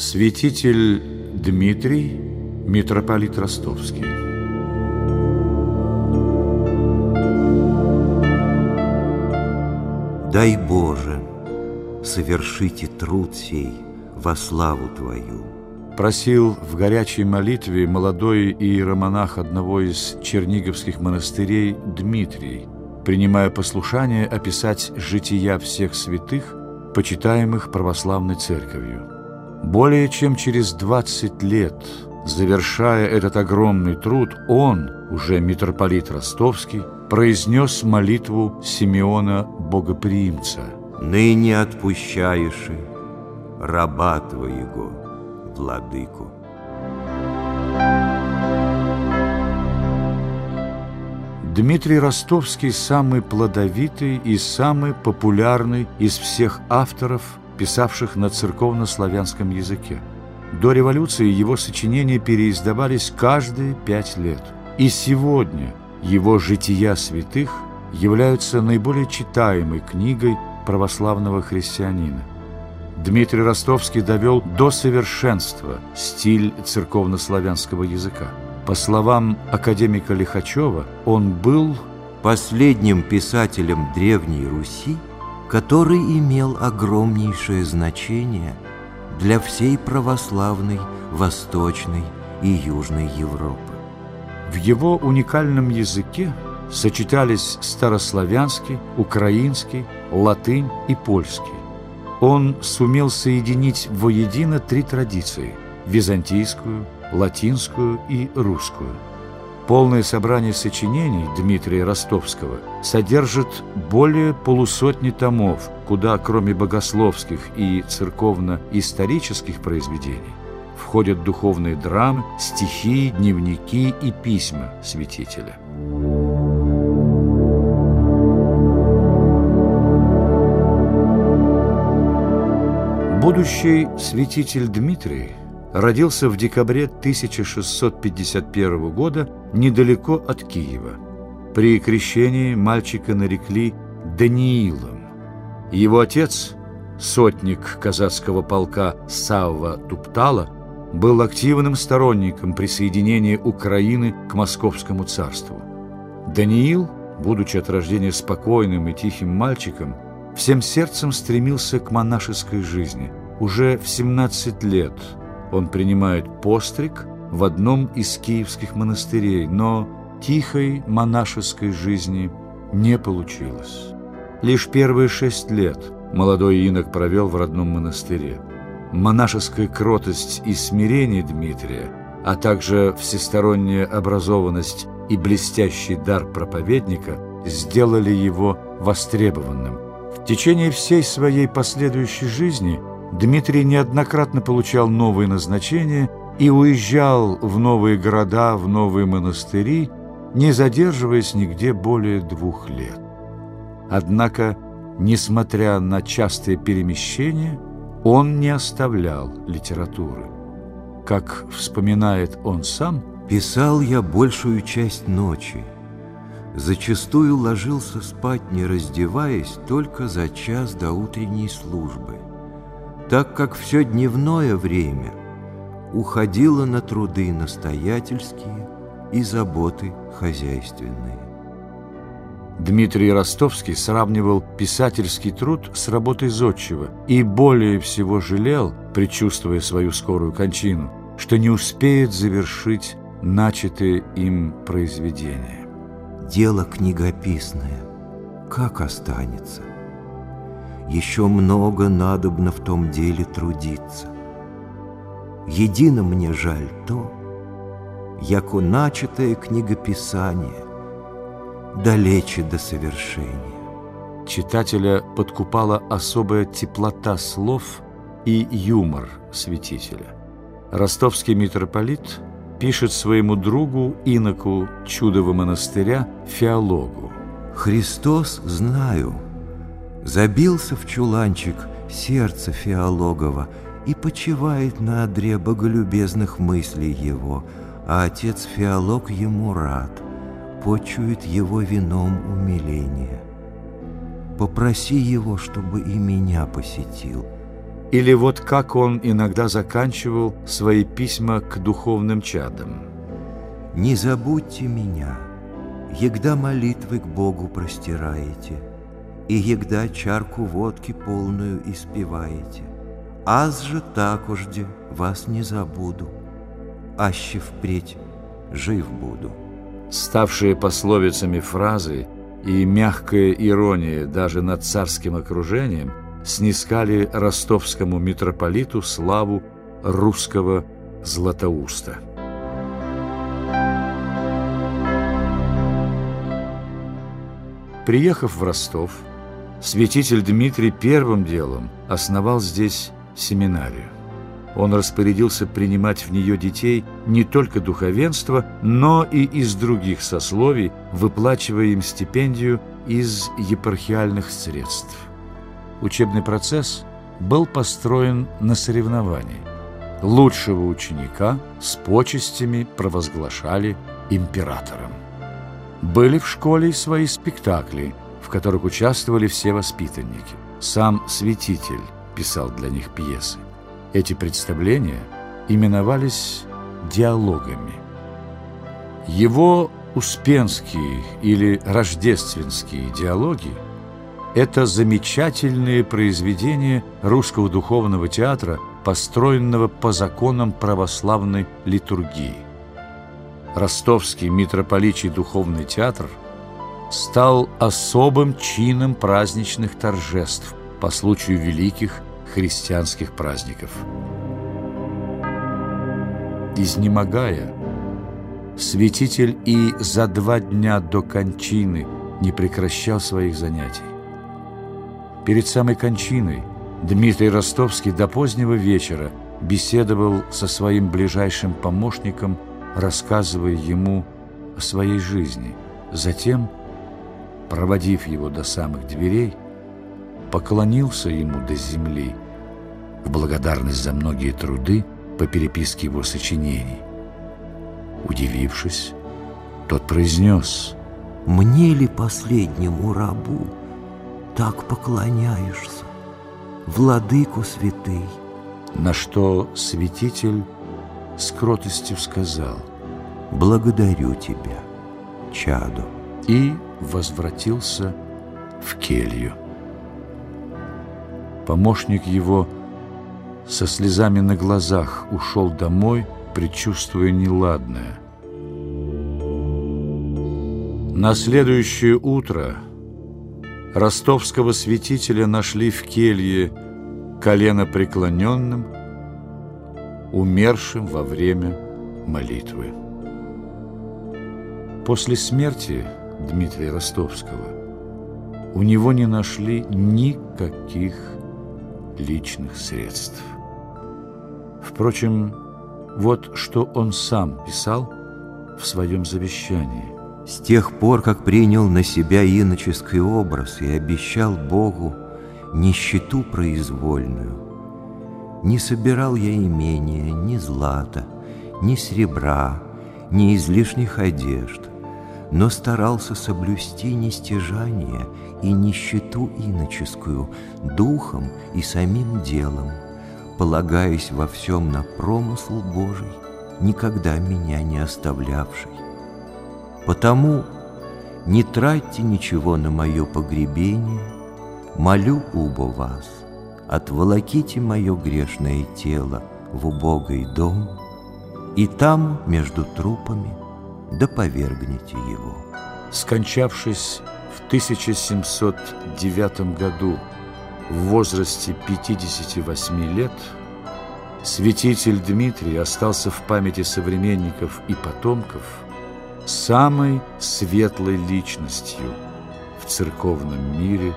Святитель Дмитрий, митрополит Ростовский. Дай Боже, совершите труд сей во славу Твою. Просил в горячей молитве молодой иеромонах одного из черниговских монастырей Дмитрий, принимая послушание описать жития всех святых, почитаемых православной церковью. Более чем через 20 лет, завершая этот огромный труд, он, уже митрополит Ростовский, произнес молитву Симеона Богоприимца. «Ныне отпущаешь раба Твоего, Владыку». Дмитрий Ростовский самый плодовитый и самый популярный из всех авторов, писавших на церковно-славянском языке. До революции его сочинения переиздавались каждые пять лет. И сегодня его «Жития святых» являются наиболее читаемой книгой православного христианина. Дмитрий Ростовский довел до совершенства стиль церковно-славянского языка. По словам академика Лихачева, он был последним писателем Древней Руси, который имел огромнейшее значение для всей православной Восточной и Южной Европы. В его уникальном языке сочетались старославянский, украинский, латынь и польский. Он сумел соединить воедино три традиции – византийскую, латинскую и русскую. Полное собрание сочинений Дмитрия Ростовского содержит более полусотни томов, куда кроме богословских и церковно-исторических произведений входят духовные драмы, стихи, дневники и письма святителя. Будущий святитель Дмитрий родился в декабре 1651 года недалеко от Киева. При крещении мальчика нарекли Даниилом. Его отец, сотник казацкого полка Савва Туптала, был активным сторонником присоединения Украины к Московскому царству. Даниил, будучи от рождения спокойным и тихим мальчиком, всем сердцем стремился к монашеской жизни. Уже в 17 лет – он принимает постриг в одном из киевских монастырей, но тихой монашеской жизни не получилось. Лишь первые шесть лет молодой инок провел в родном монастыре. Монашеская кротость и смирение Дмитрия, а также всесторонняя образованность и блестящий дар проповедника сделали его востребованным. В течение всей своей последующей жизни – Дмитрий неоднократно получал новые назначения и уезжал в новые города, в новые монастыри, не задерживаясь нигде более двух лет. Однако, несмотря на частые перемещения, он не оставлял литературы. Как вспоминает он сам, «Писал я большую часть ночи, зачастую ложился спать, не раздеваясь, только за час до утренней службы» так как все дневное время уходило на труды настоятельские и заботы хозяйственные. Дмитрий Ростовский сравнивал писательский труд с работой зодчего и более всего жалел, предчувствуя свою скорую кончину, что не успеет завершить начатые им произведения. Дело книгописное, как останется? Еще много надобно в том деле трудиться. Едино мне жаль то, яко начатое книгописание далече до совершения. Читателя подкупала особая теплота слов и юмор святителя. Ростовский митрополит пишет своему другу, иноку чудового монастыря, Феологу. «Христос, знаю, — Забился в чуланчик сердце Феологова и почивает на одре боголюбезных мыслей его, а отец Феолог ему рад, почует его вином умиления. Попроси его, чтобы и меня посетил, Или вот как он иногда заканчивал свои письма к духовным чадам. «Не забудьте меня, егда молитвы к Богу простираете, и егда чарку водки полную испеваете. Аз же такожде вас не забуду, аще впредь жив буду». Ставшие пословицами фразы и мягкая ирония даже над царским окружением снискали ростовскому митрополиту славу русского Златоуста. Приехав в Ростов, святитель Дмитрий первым делом основал здесь семинарию. Он распорядился принимать в нее детей не только духовенства, но и из других сословий, выплачивая им стипендию из епархиальных средств. Учебный процесс был построен на соревновании. Лучшего ученика с почестями провозглашали императором. Были в школе и свои спектакли, в которых участвовали все воспитанники. Сам святитель писал для них пьесы. Эти представления именовались диалогами. Его успенские или рождественские диалоги – это замечательные произведения русского духовного театра, построенного по законам православной литургии. Ростовский митрополичий духовный театр стал особым чином праздничных торжеств по случаю великих христианских праздников. Изнемогая, святитель и за два дня до кончины не прекращал своих занятий. Перед самой кончиной Дмитрий Ростовский до позднего вечера беседовал со своим ближайшим помощником, рассказывая ему о своей жизни. Затем, проводив его до самых дверей, поклонился ему до земли в благодарность за многие труды по переписке его сочинений. Удивившись, тот произнес «Мне ли последнему рабу так поклоняешься, владыку святый?» На что святитель с кротостью сказал «Благодарю тебя, чадо» и возвратился в келью. Помощник его со слезами на глазах ушел домой, предчувствуя неладное. На следующее утро ростовского святителя нашли в келье колено преклоненным, умершим во время молитвы. После смерти Дмитрия Ростовского у него не нашли никаких личных средств. Впрочем, вот что он сам писал в своем завещании. «С тех пор, как принял на себя иноческий образ и обещал Богу нищету произвольную, не собирал я имения ни злата, ни серебра, ни излишних одежд, но старался соблюсти нестяжание и нищету иноческую духом и самим делом, полагаясь во всем на промысл Божий, никогда меня не оставлявший. Потому не тратьте ничего на мое погребение, молю убо вас, отволоките мое грешное тело в убогий дом, и там между трупами да повергните его. Скончавшись в 1709 году в возрасте 58 лет, святитель Дмитрий остался в памяти современников и потомков самой светлой личностью в церковном мире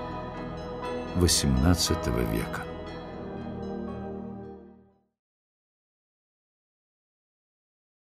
XVIII века.